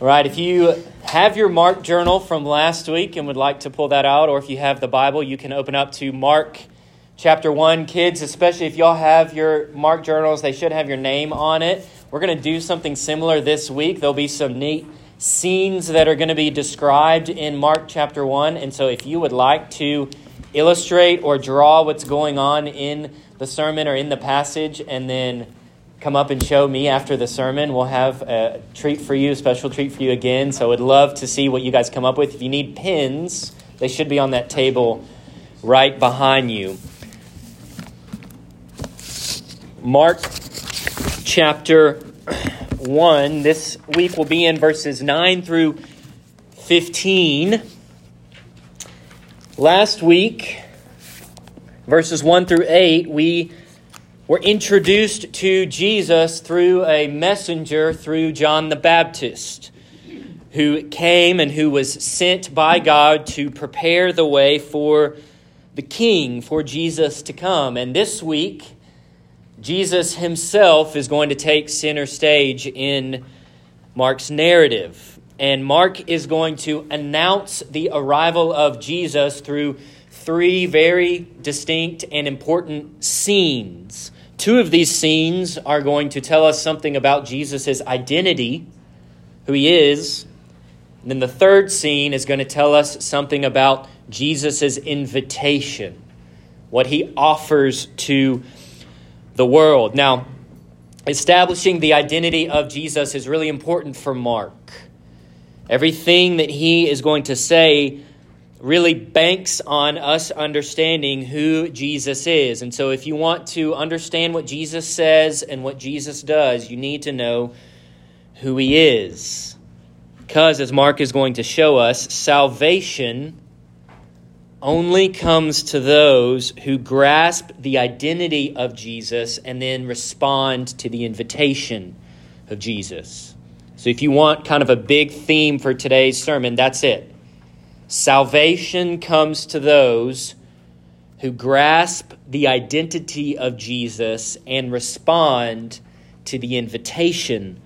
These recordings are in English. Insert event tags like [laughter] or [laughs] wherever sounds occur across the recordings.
All right, if you have your Mark journal from last week and would like to pull that out, or if you have the Bible, you can open up to Mark chapter 1. Kids, especially if y'all have your Mark journals, they should have your name on it. We're going to do something similar this week. There'll be some neat scenes that are going to be described in Mark chapter 1. And so if you would like to illustrate or draw what's going on in the sermon or in the passage and then come up and show me after the sermon. We'll have a treat for you, a special treat for you again. So I'd love to see what you guys come up with. If you need pins, they should be on that table right behind you. Mark chapter 1. This week will be in verses 9 through 15. Last week, verses 1 through 8, we were introduced to Jesus through a messenger, through John the Baptist, who came and who was sent by God to prepare the way for the King, for Jesus to come. And this week, Jesus himself is going to take center stage in Mark's narrative. And Mark is going to announce the arrival of Jesus through three very distinct and important scenes. Two of these scenes are going to tell us something about Jesus' identity, who he is. And then the third scene is going to tell us something about Jesus' invitation, what he offers to the world. Now, establishing the identity of Jesus is really important for Mark. Everything that he is going to say really banks on us understanding who Jesus is. And so, if you want to understand what Jesus says and what Jesus does, you need to know who he is. Because, as Mark is going to show us, salvation only comes to those who grasp the identity of Jesus and then respond to the invitation of Jesus. So, if you want kind of a big theme for today's sermon, that's it Salvation comes to those who grasp the identity of Jesus and respond to the invitation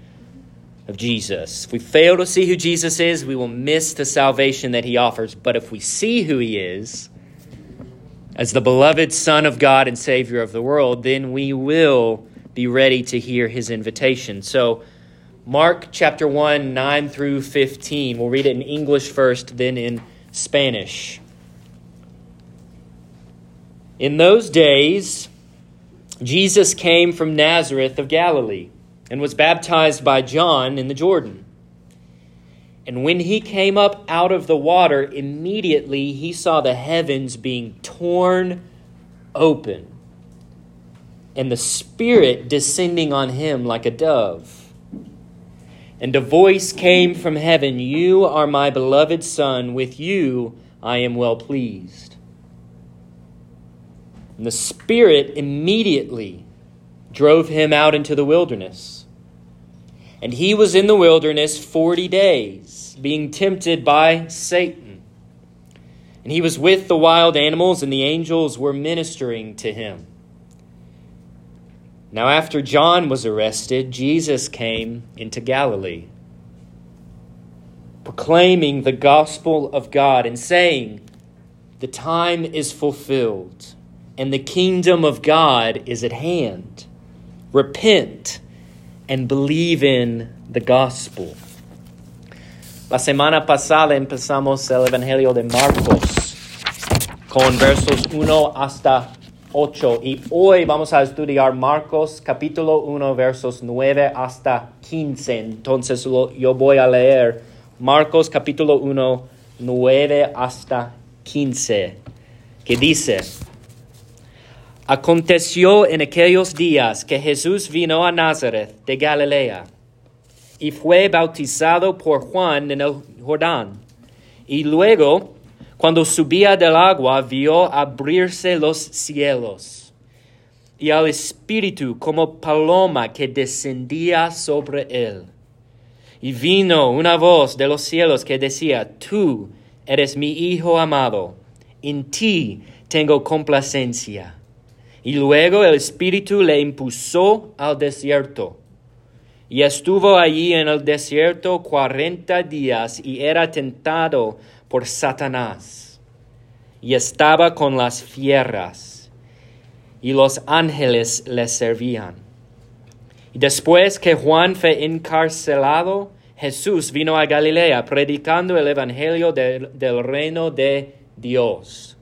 of Jesus. If we fail to see who Jesus is, we will miss the salvation that he offers. But if we see who he is, as the beloved Son of God and Savior of the world, then we will be ready to hear his invitation. So, Mark chapter 1, 9 through 15. We'll read it in English first, then in Spanish. In those days, Jesus came from Nazareth of Galilee and was baptized by John in the Jordan. And when he came up out of the water, immediately he saw the heavens being torn open and the Spirit descending on him like a dove. And a voice came from heaven You are my beloved Son, with you I am well pleased. And the Spirit immediately drove him out into the wilderness. And he was in the wilderness forty days, being tempted by Satan. And he was with the wild animals, and the angels were ministering to him. Now, after John was arrested, Jesus came into Galilee, proclaiming the gospel of God and saying, The time is fulfilled, and the kingdom of God is at hand. Repent and believe in the gospel. La semana pasada empezamos el Evangelio de Marcos con versos 1 hasta 8 y hoy vamos a estudiar Marcos capítulo 1 versos 9 hasta 15. Entonces lo, yo voy a leer Marcos capítulo 1 9 hasta 15 que dice Aconteció en aquellos días que Jesús vino a Nazaret de Galilea y fue bautizado por Juan en el Jordán y luego cuando subía del agua, vio abrirse los cielos y al Espíritu como paloma que descendía sobre él. Y vino una voz de los cielos que decía, Tú eres mi Hijo amado, en ti tengo complacencia. Y luego el Espíritu le impulsó al desierto. y estuvo allí en el desierto cuarenta días y era tentado por Satanás. Y estaba con las fieras, y los ángeles le servían. Y después que Juan fue encarcelado, Jesús vino a Galilea predicando el Evangelio del, reino de Dios,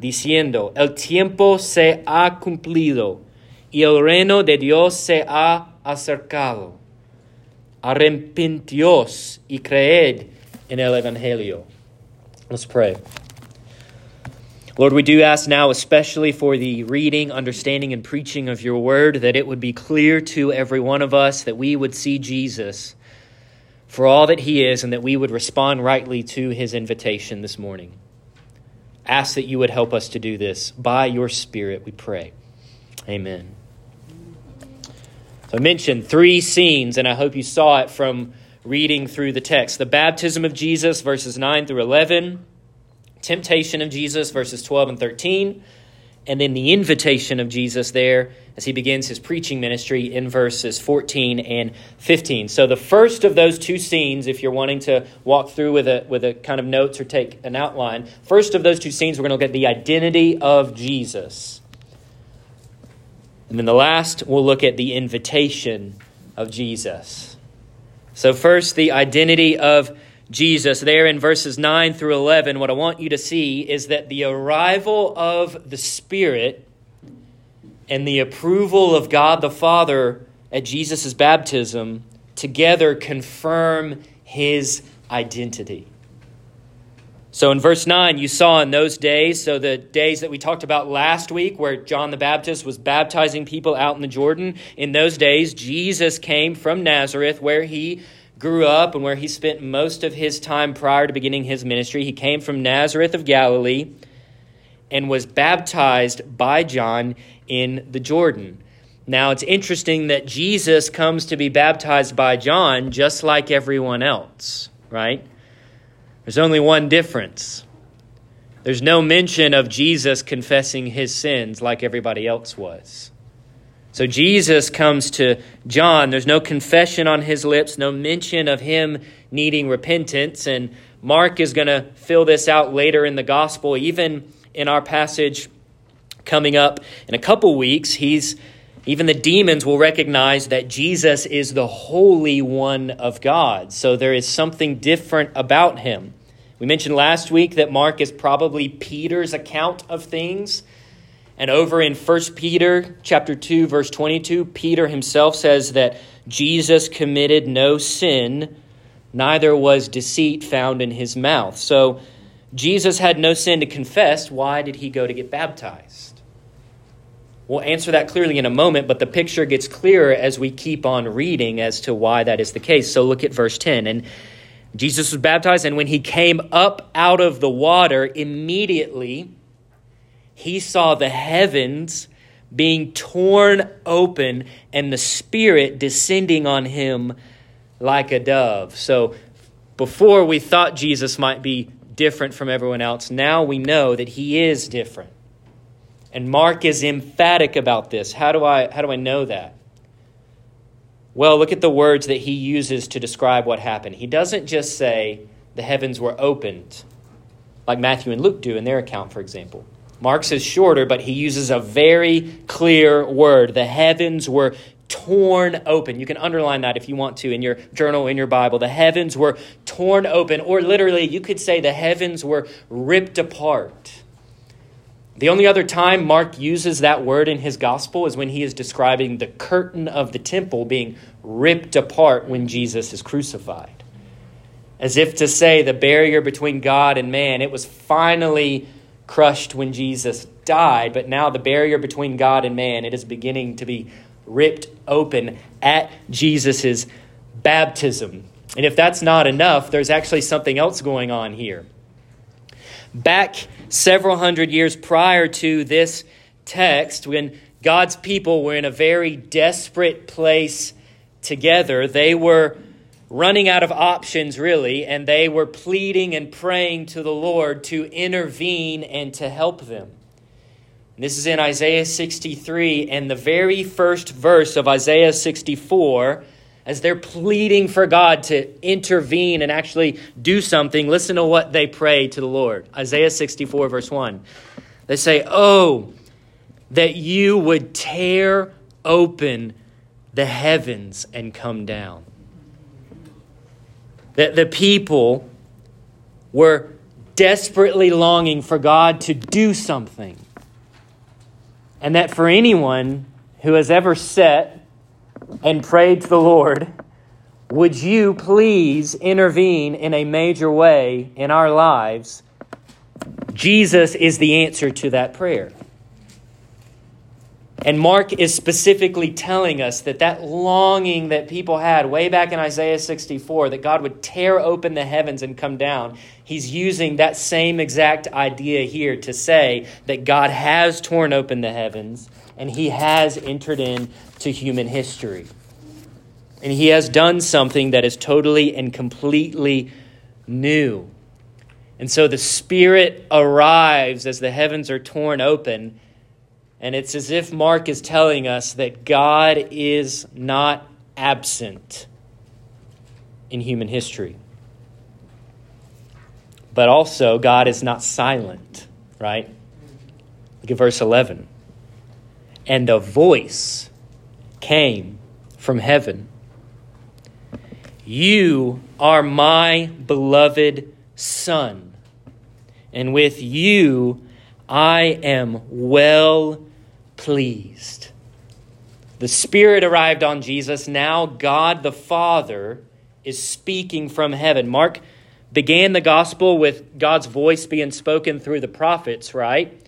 diciendo, el tiempo se ha cumplido y el reino de Dios se ha acercado. Arrepentíos y creed en el Evangelio. Let's pray. Lord, we do ask now, especially for the reading, understanding, and preaching of your word, that it would be clear to every one of us that we would see Jesus for all that he is and that we would respond rightly to his invitation this morning. Ask that you would help us to do this. By your Spirit, we pray. Amen. So I mentioned three scenes, and I hope you saw it from reading through the text the baptism of Jesus, verses 9 through 11 temptation of Jesus, verses 12 and 13, and then the invitation of Jesus there as he begins his preaching ministry in verses 14 and 15. So the first of those two scenes, if you're wanting to walk through with a with a kind of notes or take an outline, first of those two scenes we're going to look at the identity of Jesus. And then the last we'll look at the invitation of Jesus. So first the identity of Jesus, there in verses 9 through 11, what I want you to see is that the arrival of the Spirit and the approval of God the Father at Jesus' baptism together confirm his identity. So in verse 9, you saw in those days, so the days that we talked about last week, where John the Baptist was baptizing people out in the Jordan, in those days, Jesus came from Nazareth, where he grew up and where he spent most of his time prior to beginning his ministry. He came from Nazareth of Galilee and was baptized by John in the Jordan. Now, it's interesting that Jesus comes to be baptized by John just like everyone else, right? There's only one difference. There's no mention of Jesus confessing his sins like everybody else was. So Jesus comes to John. There's no confession on his lips, no mention of him needing repentance. And Mark is going to fill this out later in the gospel, even in our passage coming up in a couple weeks. He's even the demons will recognize that Jesus is the Holy One of God. So there is something different about him. We mentioned last week that Mark is probably Peter's account of things. And over in 1 Peter chapter 2 verse 22, Peter himself says that Jesus committed no sin, neither was deceit found in his mouth. So Jesus had no sin to confess. Why did he go to get baptized? We'll answer that clearly in a moment, but the picture gets clearer as we keep on reading as to why that is the case. So look at verse 10. And Jesus was baptized, and when he came up out of the water, immediately he saw the heavens being torn open and the Spirit descending on him like a dove. So before we thought Jesus might be different from everyone else, now we know that he is different. And Mark is emphatic about this. How do I, how do I know that? Well, look at the words that he uses to describe what happened. He doesn't just say the heavens were opened, like Matthew and Luke do in their account, for example. Mark's is shorter, but he uses a very clear word. The heavens were torn open. You can underline that if you want to in your journal, in your Bible. The heavens were torn open, or literally, you could say the heavens were ripped apart. The only other time Mark uses that word in his gospel is when he is describing the curtain of the temple being ripped apart when Jesus is crucified. As if to say the barrier between God and man, it was finally crushed when Jesus died, but now the barrier between God and man, it is beginning to be ripped open at Jesus' baptism. And if that's not enough, there's actually something else going on here. Back several hundred years prior to this text, when God's people were in a very desperate place together, they were running out of options, really, and they were pleading and praying to the Lord to intervene and to help them. This is in Isaiah 63, and the very first verse of Isaiah 64, as they're pleading for God to intervene and actually do something, listen to what they pray to the Lord. Isaiah 64, verse 1. They say, Oh, that you would tear open the heavens and come down. That the people were desperately longing for God to do something. And that for anyone who has ever sat and prayed to the Lord, would you please intervene in a major way in our lives? Jesus is the answer to that prayer. And Mark is specifically telling us that that longing that people had way back in Isaiah 64, that God would tear open the heavens and come down, he's using that same exact idea here to say that God has torn open the heavens and he has entered into human history. And he has done something that is totally and completely new. And so the Spirit arrives as the heavens are torn open and it's as if Mark is telling us that God is not absent in human history. But also, God is not silent, right? Look at verse 11. And a voice came from heaven You are my beloved Son, and with you I am well pleased. The Spirit arrived on Jesus. Now God the Father is speaking from heaven. Mark began the gospel with God's voice being spoken through the prophets, right?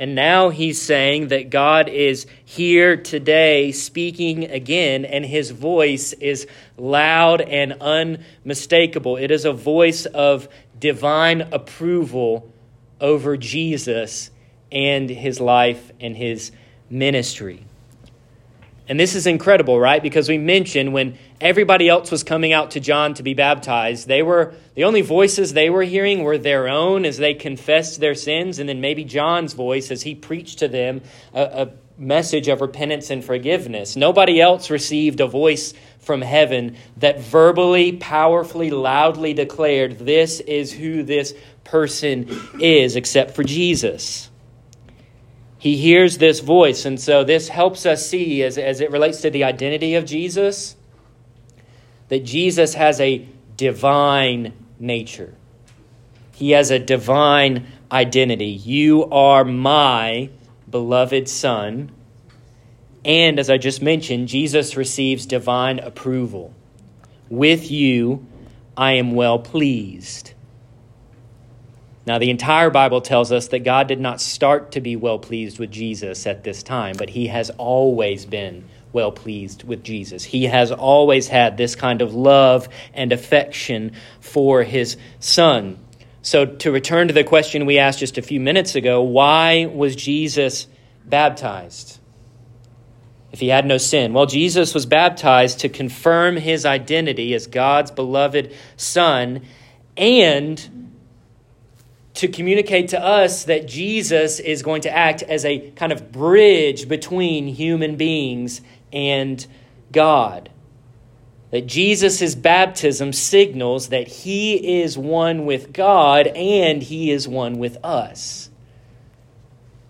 And now he's saying that God is here today speaking again, and his voice is loud and unmistakable. It is a voice of divine approval over Jesus and his life and his ministry. And this is incredible, right? Because we mentioned when everybody else was coming out to John to be baptized, they were the only voices they were hearing were their own as they confessed their sins, and then maybe John's voice as he preached to them a, a message of repentance and forgiveness. Nobody else received a voice from heaven that verbally, powerfully, loudly declared, This is who this person is, except for Jesus he hears this voice. And so this helps us see, as, as it relates to the identity of Jesus, that Jesus has a divine nature. He has a divine identity. You are my beloved Son. And as I just mentioned, Jesus receives divine approval. With you, I am well pleased. Now, the entire Bible tells us that God did not start to be well pleased with Jesus at this time, but he has always been well pleased with Jesus. He has always had this kind of love and affection for his son. So, to return to the question we asked just a few minutes ago, why was Jesus baptized? If he had no sin. Well, Jesus was baptized to confirm his identity as God's beloved son and to communicate to us that Jesus is going to act as a kind of bridge between human beings and God. That Jesus' baptism signals that he is one with God and he is one with us.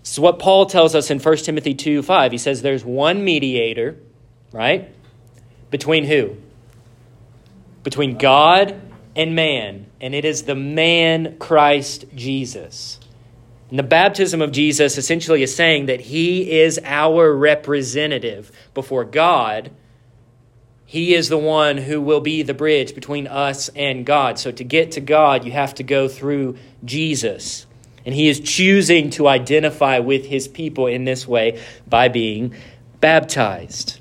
So, what Paul tells us in 1 Timothy 2 5, he says there's one mediator, right? Between who? Between God and man, and it is the man Christ Jesus. And the baptism of Jesus essentially is saying that he is our representative before God. He is the one who will be the bridge between us and God. So to get to God, you have to go through Jesus. And he is choosing to identify with his people in this way by being baptized.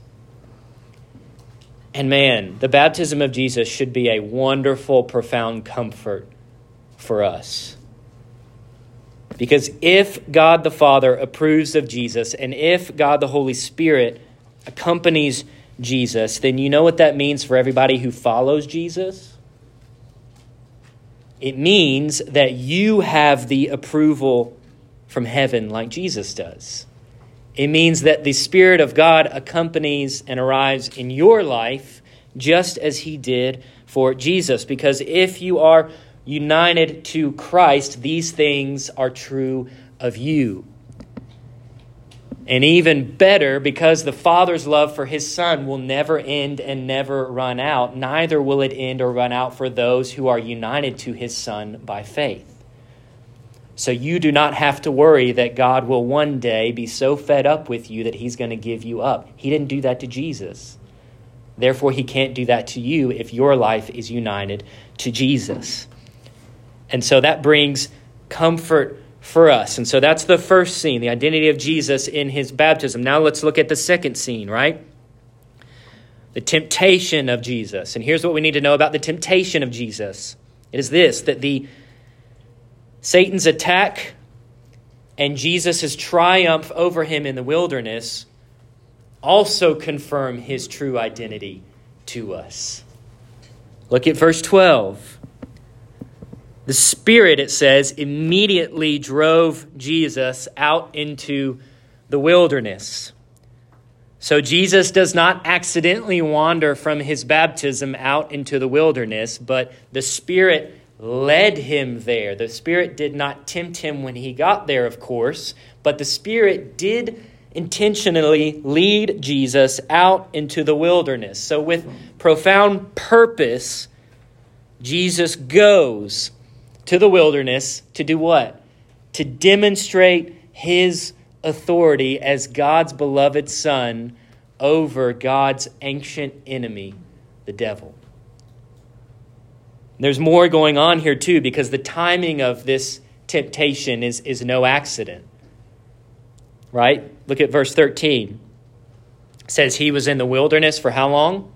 And man, the baptism of Jesus should be a wonderful, profound comfort for us. Because if God the Father approves of Jesus, and if God the Holy Spirit accompanies Jesus, then you know what that means for everybody who follows Jesus? It means that you have the approval from heaven like Jesus does. It means that the Spirit of God accompanies and arrives in your life just as he did for Jesus. Because if you are united to Christ, these things are true of you. And even better, because the Father's love for his Son will never end and never run out, neither will it end or run out for those who are united to his Son by faith. So you do not have to worry that God will one day be so fed up with you that he's going to give you up. He didn't do that to Jesus. Therefore, he can't do that to you if your life is united to Jesus. And so that brings comfort for us. And so that's the first scene, the identity of Jesus in his baptism. Now let's look at the second scene, right? The temptation of Jesus. And here's what we need to know about the temptation of Jesus it is this that the Satan's attack and Jesus' triumph over him in the wilderness also confirm his true identity to us. Look at verse 12. The Spirit, it says, immediately drove Jesus out into the wilderness. So Jesus does not accidentally wander from his baptism out into the wilderness, but the Spirit led him there. The Spirit did not tempt him when he got there, of course, but the Spirit did intentionally lead Jesus out into the wilderness. So, with profound purpose, Jesus goes to the wilderness to do what? To demonstrate his authority as God's beloved Son over God's ancient enemy, the devil. There's more going on here, too, because the timing of this temptation is, is no accident. Right? Look at verse 13. It says he was in the wilderness for how long?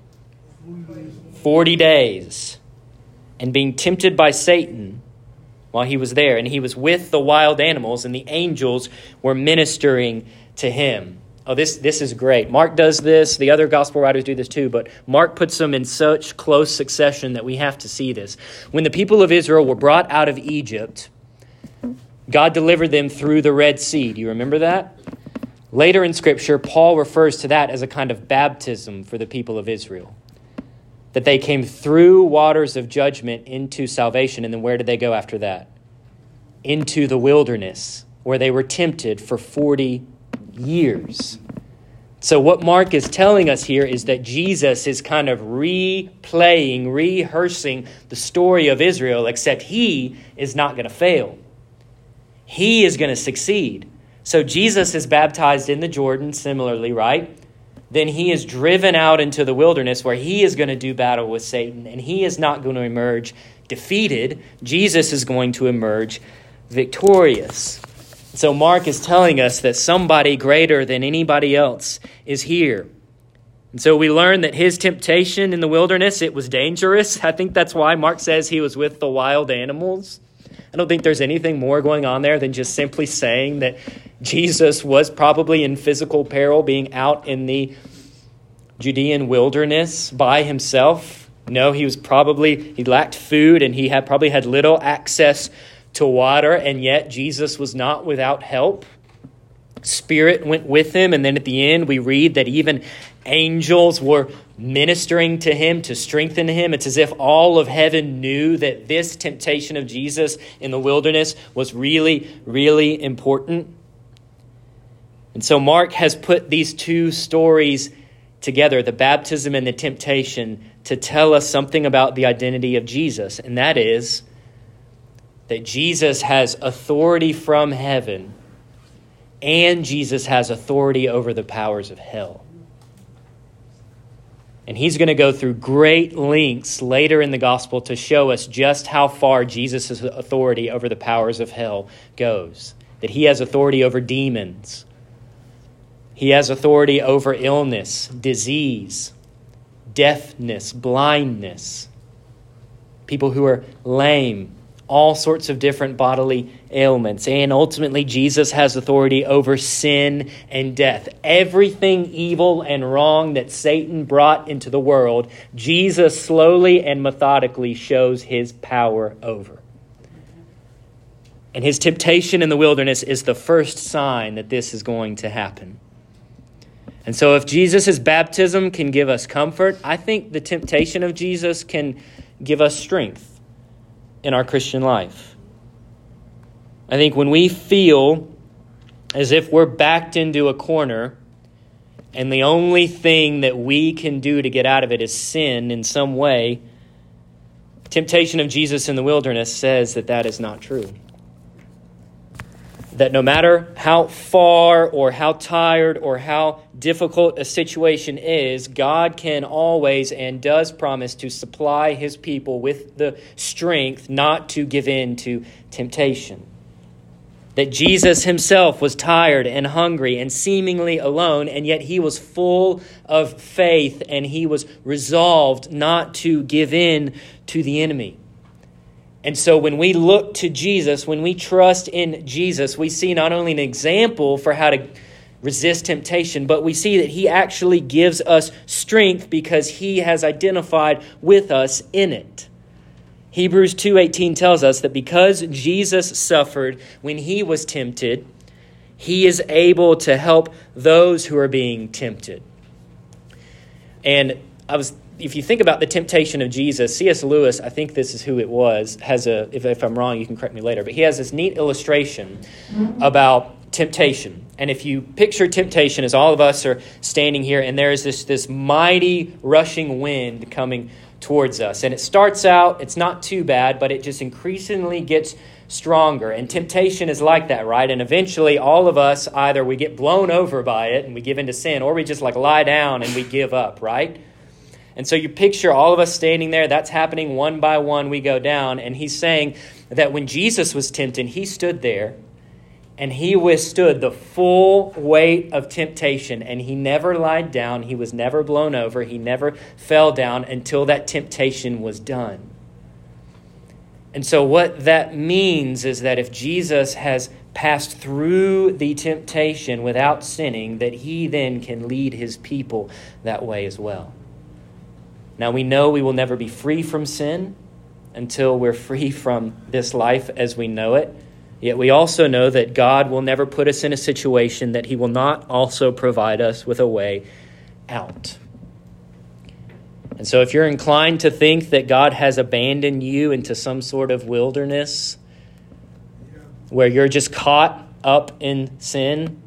40 days. And being tempted by Satan while he was there. And he was with the wild animals, and the angels were ministering to him. Oh, this, this is great. Mark does this. The other gospel writers do this too, but Mark puts them in such close succession that we have to see this. When the people of Israel were brought out of Egypt, God delivered them through the Red Sea. Do you remember that? Later in Scripture, Paul refers to that as a kind of baptism for the people of Israel. That they came through waters of judgment into salvation, and then where did they go after that? Into the wilderness, where they were tempted for 40 years. So, what Mark is telling us here is that Jesus is kind of replaying, rehearsing the story of Israel, except he is not going to fail. He is going to succeed. So, Jesus is baptized in the Jordan, similarly, right? Then he is driven out into the wilderness where he is going to do battle with Satan, and he is not going to emerge defeated. Jesus is going to emerge victorious. So Mark is telling us that somebody greater than anybody else is here. And so we learn that his temptation in the wilderness, it was dangerous. [laughs] I think that's why Mark says he was with the wild animals. I don't think there's anything more going on there than just simply saying that Jesus was probably in physical peril being out in the Judean wilderness by himself. No, he was probably he lacked food and he had probably had little access to water, and yet Jesus was not without help. Spirit went with him, and then at the end, we read that even angels were ministering to him to strengthen him. It's as if all of heaven knew that this temptation of Jesus in the wilderness was really, really important. And so Mark has put these two stories together, the baptism and the temptation, to tell us something about the identity of Jesus, and that is that Jesus has authority from heaven and Jesus has authority over the powers of hell. And he's going to go through great lengths later in the gospel to show us just how far Jesus' authority over the powers of hell goes. That he has authority over demons, he has authority over illness, disease, deafness, blindness, people who are lame, all sorts of different bodily ailments. And ultimately, Jesus has authority over sin and death. Everything evil and wrong that Satan brought into the world, Jesus slowly and methodically shows his power over. And his temptation in the wilderness is the first sign that this is going to happen. And so, if Jesus' baptism can give us comfort, I think the temptation of Jesus can give us strength in our Christian life. I think when we feel as if we're backed into a corner and the only thing that we can do to get out of it is sin in some way, temptation of Jesus in the wilderness says that that is not true that no matter how far or how tired or how difficult a situation is, God can always and does promise to supply his people with the strength not to give in to temptation. That Jesus himself was tired and hungry and seemingly alone, and yet he was full of faith and he was resolved not to give in to the enemy. And so when we look to Jesus, when we trust in Jesus, we see not only an example for how to resist temptation, but we see that he actually gives us strength because he has identified with us in it. Hebrews 2:18 tells us that because Jesus suffered when he was tempted, he is able to help those who are being tempted. And I was if you think about the temptation of Jesus, C.S. Lewis, I think this is who it was, has a, if, if I'm wrong, you can correct me later, but he has this neat illustration about temptation. And if you picture temptation as all of us are standing here and there is this, this mighty rushing wind coming towards us. And it starts out, it's not too bad, but it just increasingly gets stronger. And temptation is like that, right? And eventually all of us either we get blown over by it and we give into sin, or we just like lie down and we give up, right? And so you picture all of us standing there. That's happening one by one. We go down. And he's saying that when Jesus was tempted, he stood there and he withstood the full weight of temptation. And he never lied down. He was never blown over. He never fell down until that temptation was done. And so, what that means is that if Jesus has passed through the temptation without sinning, that he then can lead his people that way as well. Now we know we will never be free from sin until we're free from this life as we know it. Yet we also know that God will never put us in a situation that He will not also provide us with a way out. And so, if you're inclined to think that God has abandoned you into some sort of wilderness where you're just caught up in sin,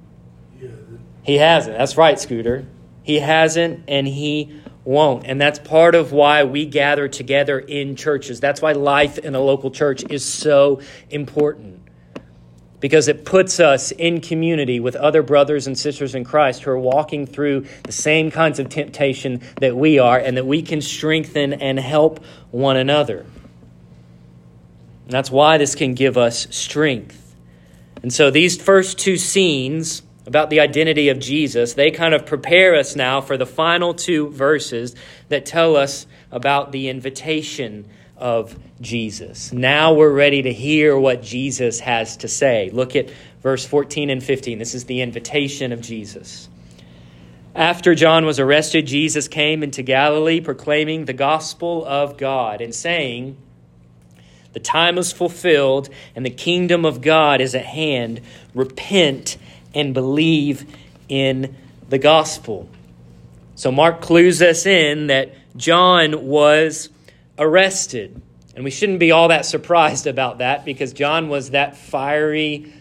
He hasn't. That's right, Scooter. He hasn't, and He won't. And that's part of why we gather together in churches. That's why life in a local church is so important. Because it puts us in community with other brothers and sisters in Christ who are walking through the same kinds of temptation that we are, and that we can strengthen and help one another. And that's why this can give us strength. And so these first two scenes about the identity of Jesus, they kind of prepare us now for the final two verses that tell us about the invitation of Jesus. Now we're ready to hear what Jesus has to say. Look at verse 14 and 15. This is the invitation of Jesus. After John was arrested, Jesus came into Galilee proclaiming the gospel of God and saying, The time is fulfilled and the kingdom of God is at hand. Repent and believe in the gospel. So Mark clues us in that John was arrested. And we shouldn't be all that surprised about that because John was that fiery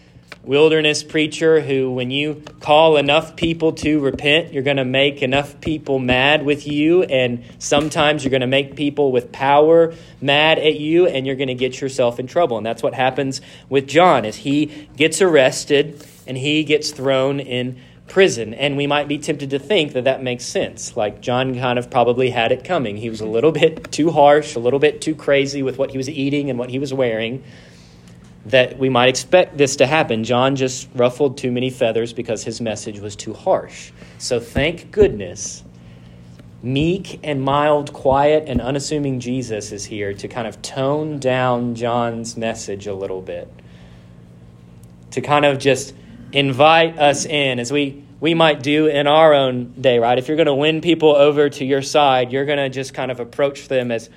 wilderness preacher who, when you call enough people to repent, you're going to make enough people mad with you. And sometimes you're going to make people with power mad at you and you're going to get yourself in trouble. And that's what happens with John as he gets arrested and he gets thrown in prison. And we might be tempted to think that that makes sense. Like John kind of probably had it coming. He was a little bit too harsh, a little bit too crazy with what he was eating and what he was wearing. That we might expect this to happen. John just ruffled too many feathers because his message was too harsh. So thank goodness meek and mild, quiet, and unassuming Jesus is here to kind of tone down John's message a little bit. To kind of just invite us in as we we might do in our own day, right? If you're going to win people over to your side, you're going to just kind of approach them as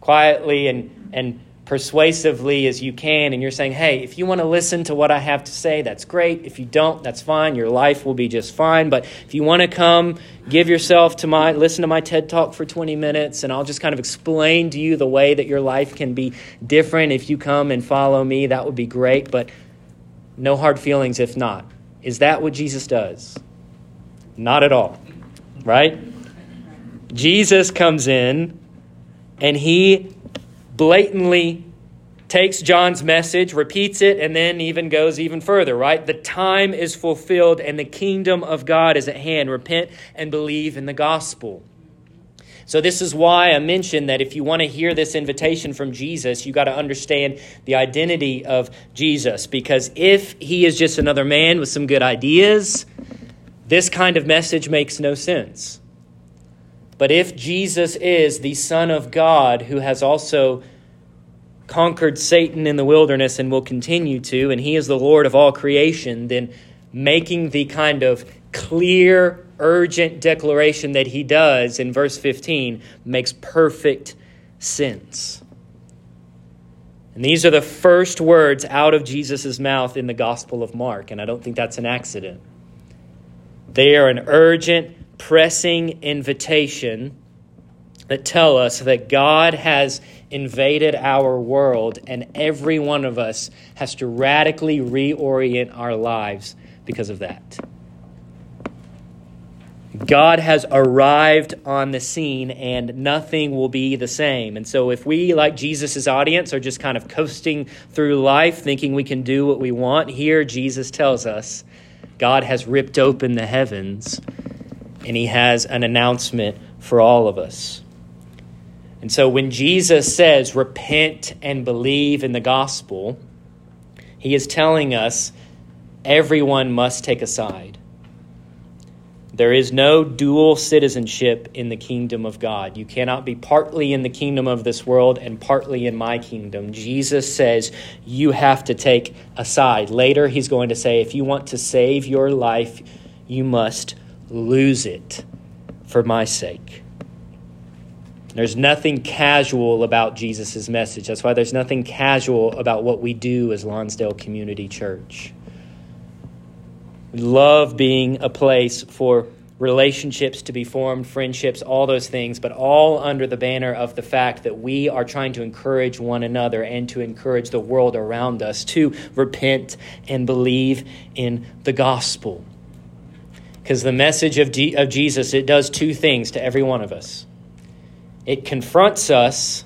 quietly and and persuasively as you can, and you're saying, hey, if you want to listen to what I have to say, that's great. If you don't, that's fine. Your life will be just fine. But if you want to come, give yourself to my, listen to my TED Talk for 20 minutes, and I'll just kind of explain to you the way that your life can be different if you come and follow me, that would be great. But no hard feelings if not. Is that what Jesus does? Not at all, right? Jesus comes in and he blatantly takes John's message, repeats it, and then even goes even further, right? The time is fulfilled and the kingdom of God is at hand. Repent and believe in the gospel. So, this is why I mentioned that if you want to hear this invitation from Jesus, you got to understand the identity of Jesus. Because if he is just another man with some good ideas, this kind of message makes no sense. But if Jesus is the Son of God who has also conquered Satan in the wilderness and will continue to, and he is the Lord of all creation, then making the kind of clear, urgent declaration that he does in verse 15 makes perfect sense. And these are the first words out of Jesus' mouth in the Gospel of Mark, and I don't think that's an accident. They are an urgent, pressing invitation that tell us that God has invaded our world and every one of us has to radically reorient our lives because of that. God has arrived on the scene and nothing will be the same. And so, if we, like Jesus' audience, are just kind of coasting through life thinking we can do what we want, here Jesus tells us God has ripped open the heavens and he has an announcement for all of us. And so when Jesus says, repent and believe in the gospel, he is telling us everyone must take a side. There is no dual citizenship in the kingdom of God. You cannot be partly in the kingdom of this world and partly in my kingdom. Jesus says you have to take a side. Later, he's going to say, if you want to save your life, you must lose it for my sake. There's nothing casual about Jesus' message. That's why there's nothing casual about what we do as Lonsdale Community Church. We love being a place for relationships to be formed, friendships, all those things, but all under the banner of the fact that we are trying to encourage one another and to encourage the world around us to repent and believe in the gospel. Because the message of, of Jesus, it does two things to every one of us it confronts us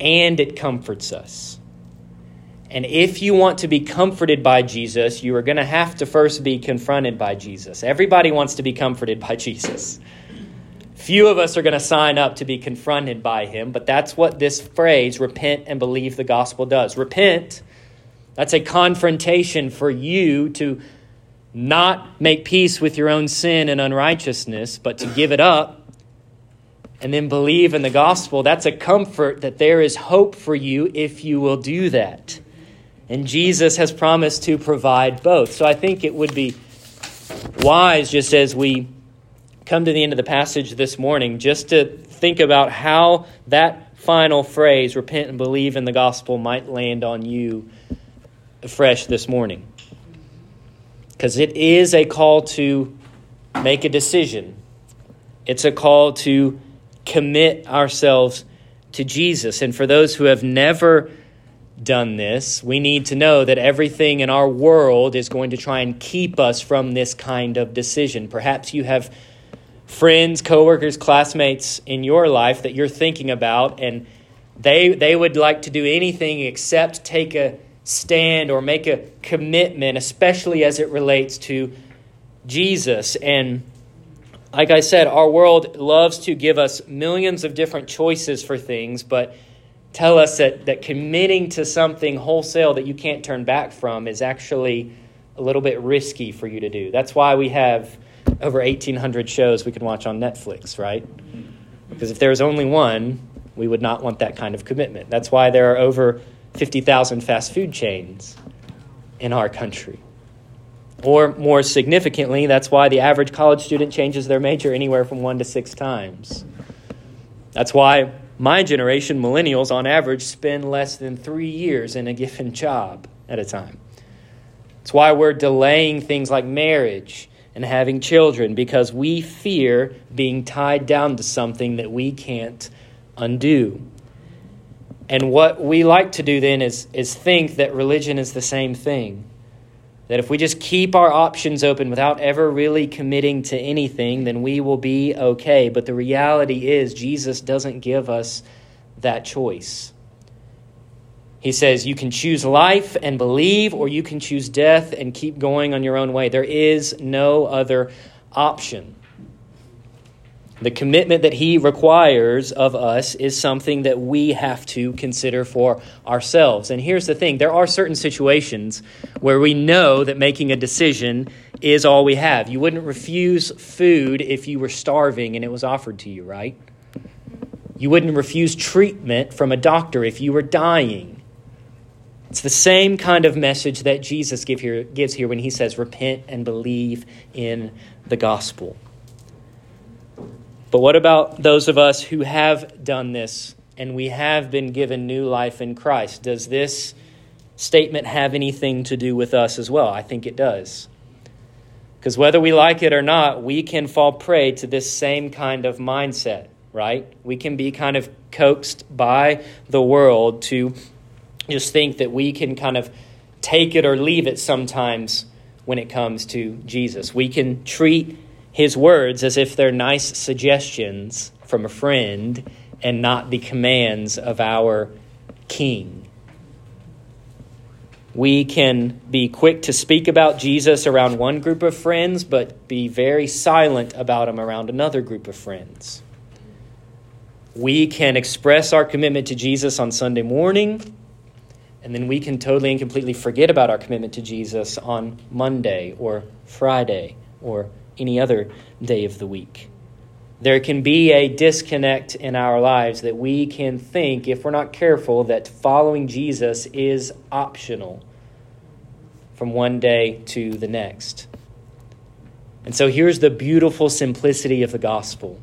and it comforts us. And if you want to be comforted by Jesus, you are going to have to first be confronted by Jesus. Everybody wants to be comforted by [laughs] Jesus. Few of us are going to sign up to be confronted by him, but that's what this phrase, repent and believe the gospel, does. Repent, that's a confrontation for you to not make peace with your own sin and unrighteousness, but to give it up and then believe in the gospel, that's a comfort that there is hope for you if you will do that. And Jesus has promised to provide both. So I think it would be wise, just as we come to the end of the passage this morning, just to think about how that final phrase, repent and believe in the gospel, might land on you afresh this morning because it is a call to make a decision. It's a call to commit ourselves to Jesus. And for those who have never done this, we need to know that everything in our world is going to try and keep us from this kind of decision. Perhaps you have friends, coworkers, classmates in your life that you're thinking about and they they would like to do anything except take a stand or make a commitment, especially as it relates to Jesus. And like I said, our world loves to give us millions of different choices for things, but tell us that, that committing to something wholesale that you can't turn back from is actually a little bit risky for you to do. That's why we have over 1,800 shows we can watch on Netflix, right? Because if there was only one, we would not want that kind of commitment. That's why there are over 50,000 fast food chains in our country. Or more significantly, that's why the average college student changes their major anywhere from one to six times. That's why my generation, millennials, on average, spend less than three years in a given job at a time. It's why we're delaying things like marriage and having children because we fear being tied down to something that we can't undo. And what we like to do then is, is think that religion is the same thing. That if we just keep our options open without ever really committing to anything, then we will be okay. But the reality is, Jesus doesn't give us that choice. He says you can choose life and believe, or you can choose death and keep going on your own way. There is no other option. The commitment that he requires of us is something that we have to consider for ourselves. And here's the thing there are certain situations where we know that making a decision is all we have. You wouldn't refuse food if you were starving and it was offered to you, right? You wouldn't refuse treatment from a doctor if you were dying. It's the same kind of message that Jesus give here, gives here when he says, Repent and believe in the gospel. But what about those of us who have done this and we have been given new life in Christ? Does this statement have anything to do with us as well? I think it does. Because whether we like it or not, we can fall prey to this same kind of mindset, right? We can be kind of coaxed by the world to just think that we can kind of take it or leave it sometimes when it comes to Jesus. We can treat his words as if they're nice suggestions from a friend and not the commands of our king. We can be quick to speak about Jesus around one group of friends, but be very silent about him around another group of friends. We can express our commitment to Jesus on Sunday morning, and then we can totally and completely forget about our commitment to Jesus on Monday or Friday or any other day of the week. There can be a disconnect in our lives that we can think, if we're not careful, that following Jesus is optional from one day to the next. And so here's the beautiful simplicity of the gospel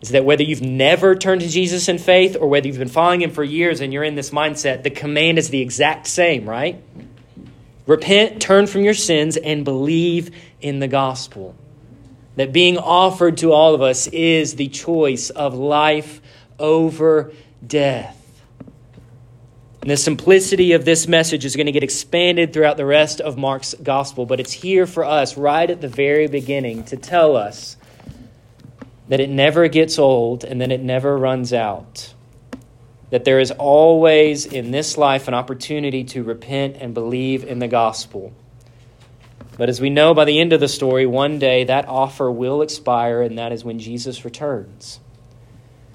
is that whether you've never turned to Jesus in faith or whether you've been following him for years and you're in this mindset, the command is the exact same, right? Repent, turn from your sins, and believe in the gospel. That being offered to all of us is the choice of life over death. And the simplicity of this message is going to get expanded throughout the rest of Mark's gospel, but it's here for us right at the very beginning to tell us that it never gets old and that it never runs out that there is always in this life an opportunity to repent and believe in the gospel. But as we know by the end of the story, one day that offer will expire, and that is when Jesus returns.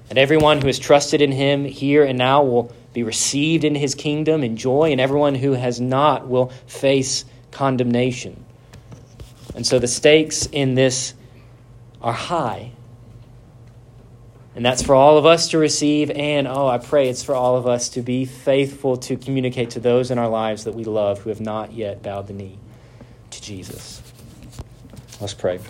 And everyone who has trusted in him here and now will be received in his kingdom in joy, and everyone who has not will face condemnation. And so the stakes in this are high. And that's for all of us to receive. And oh, I pray it's for all of us to be faithful to communicate to those in our lives that we love who have not yet bowed the knee to Jesus. Let's pray.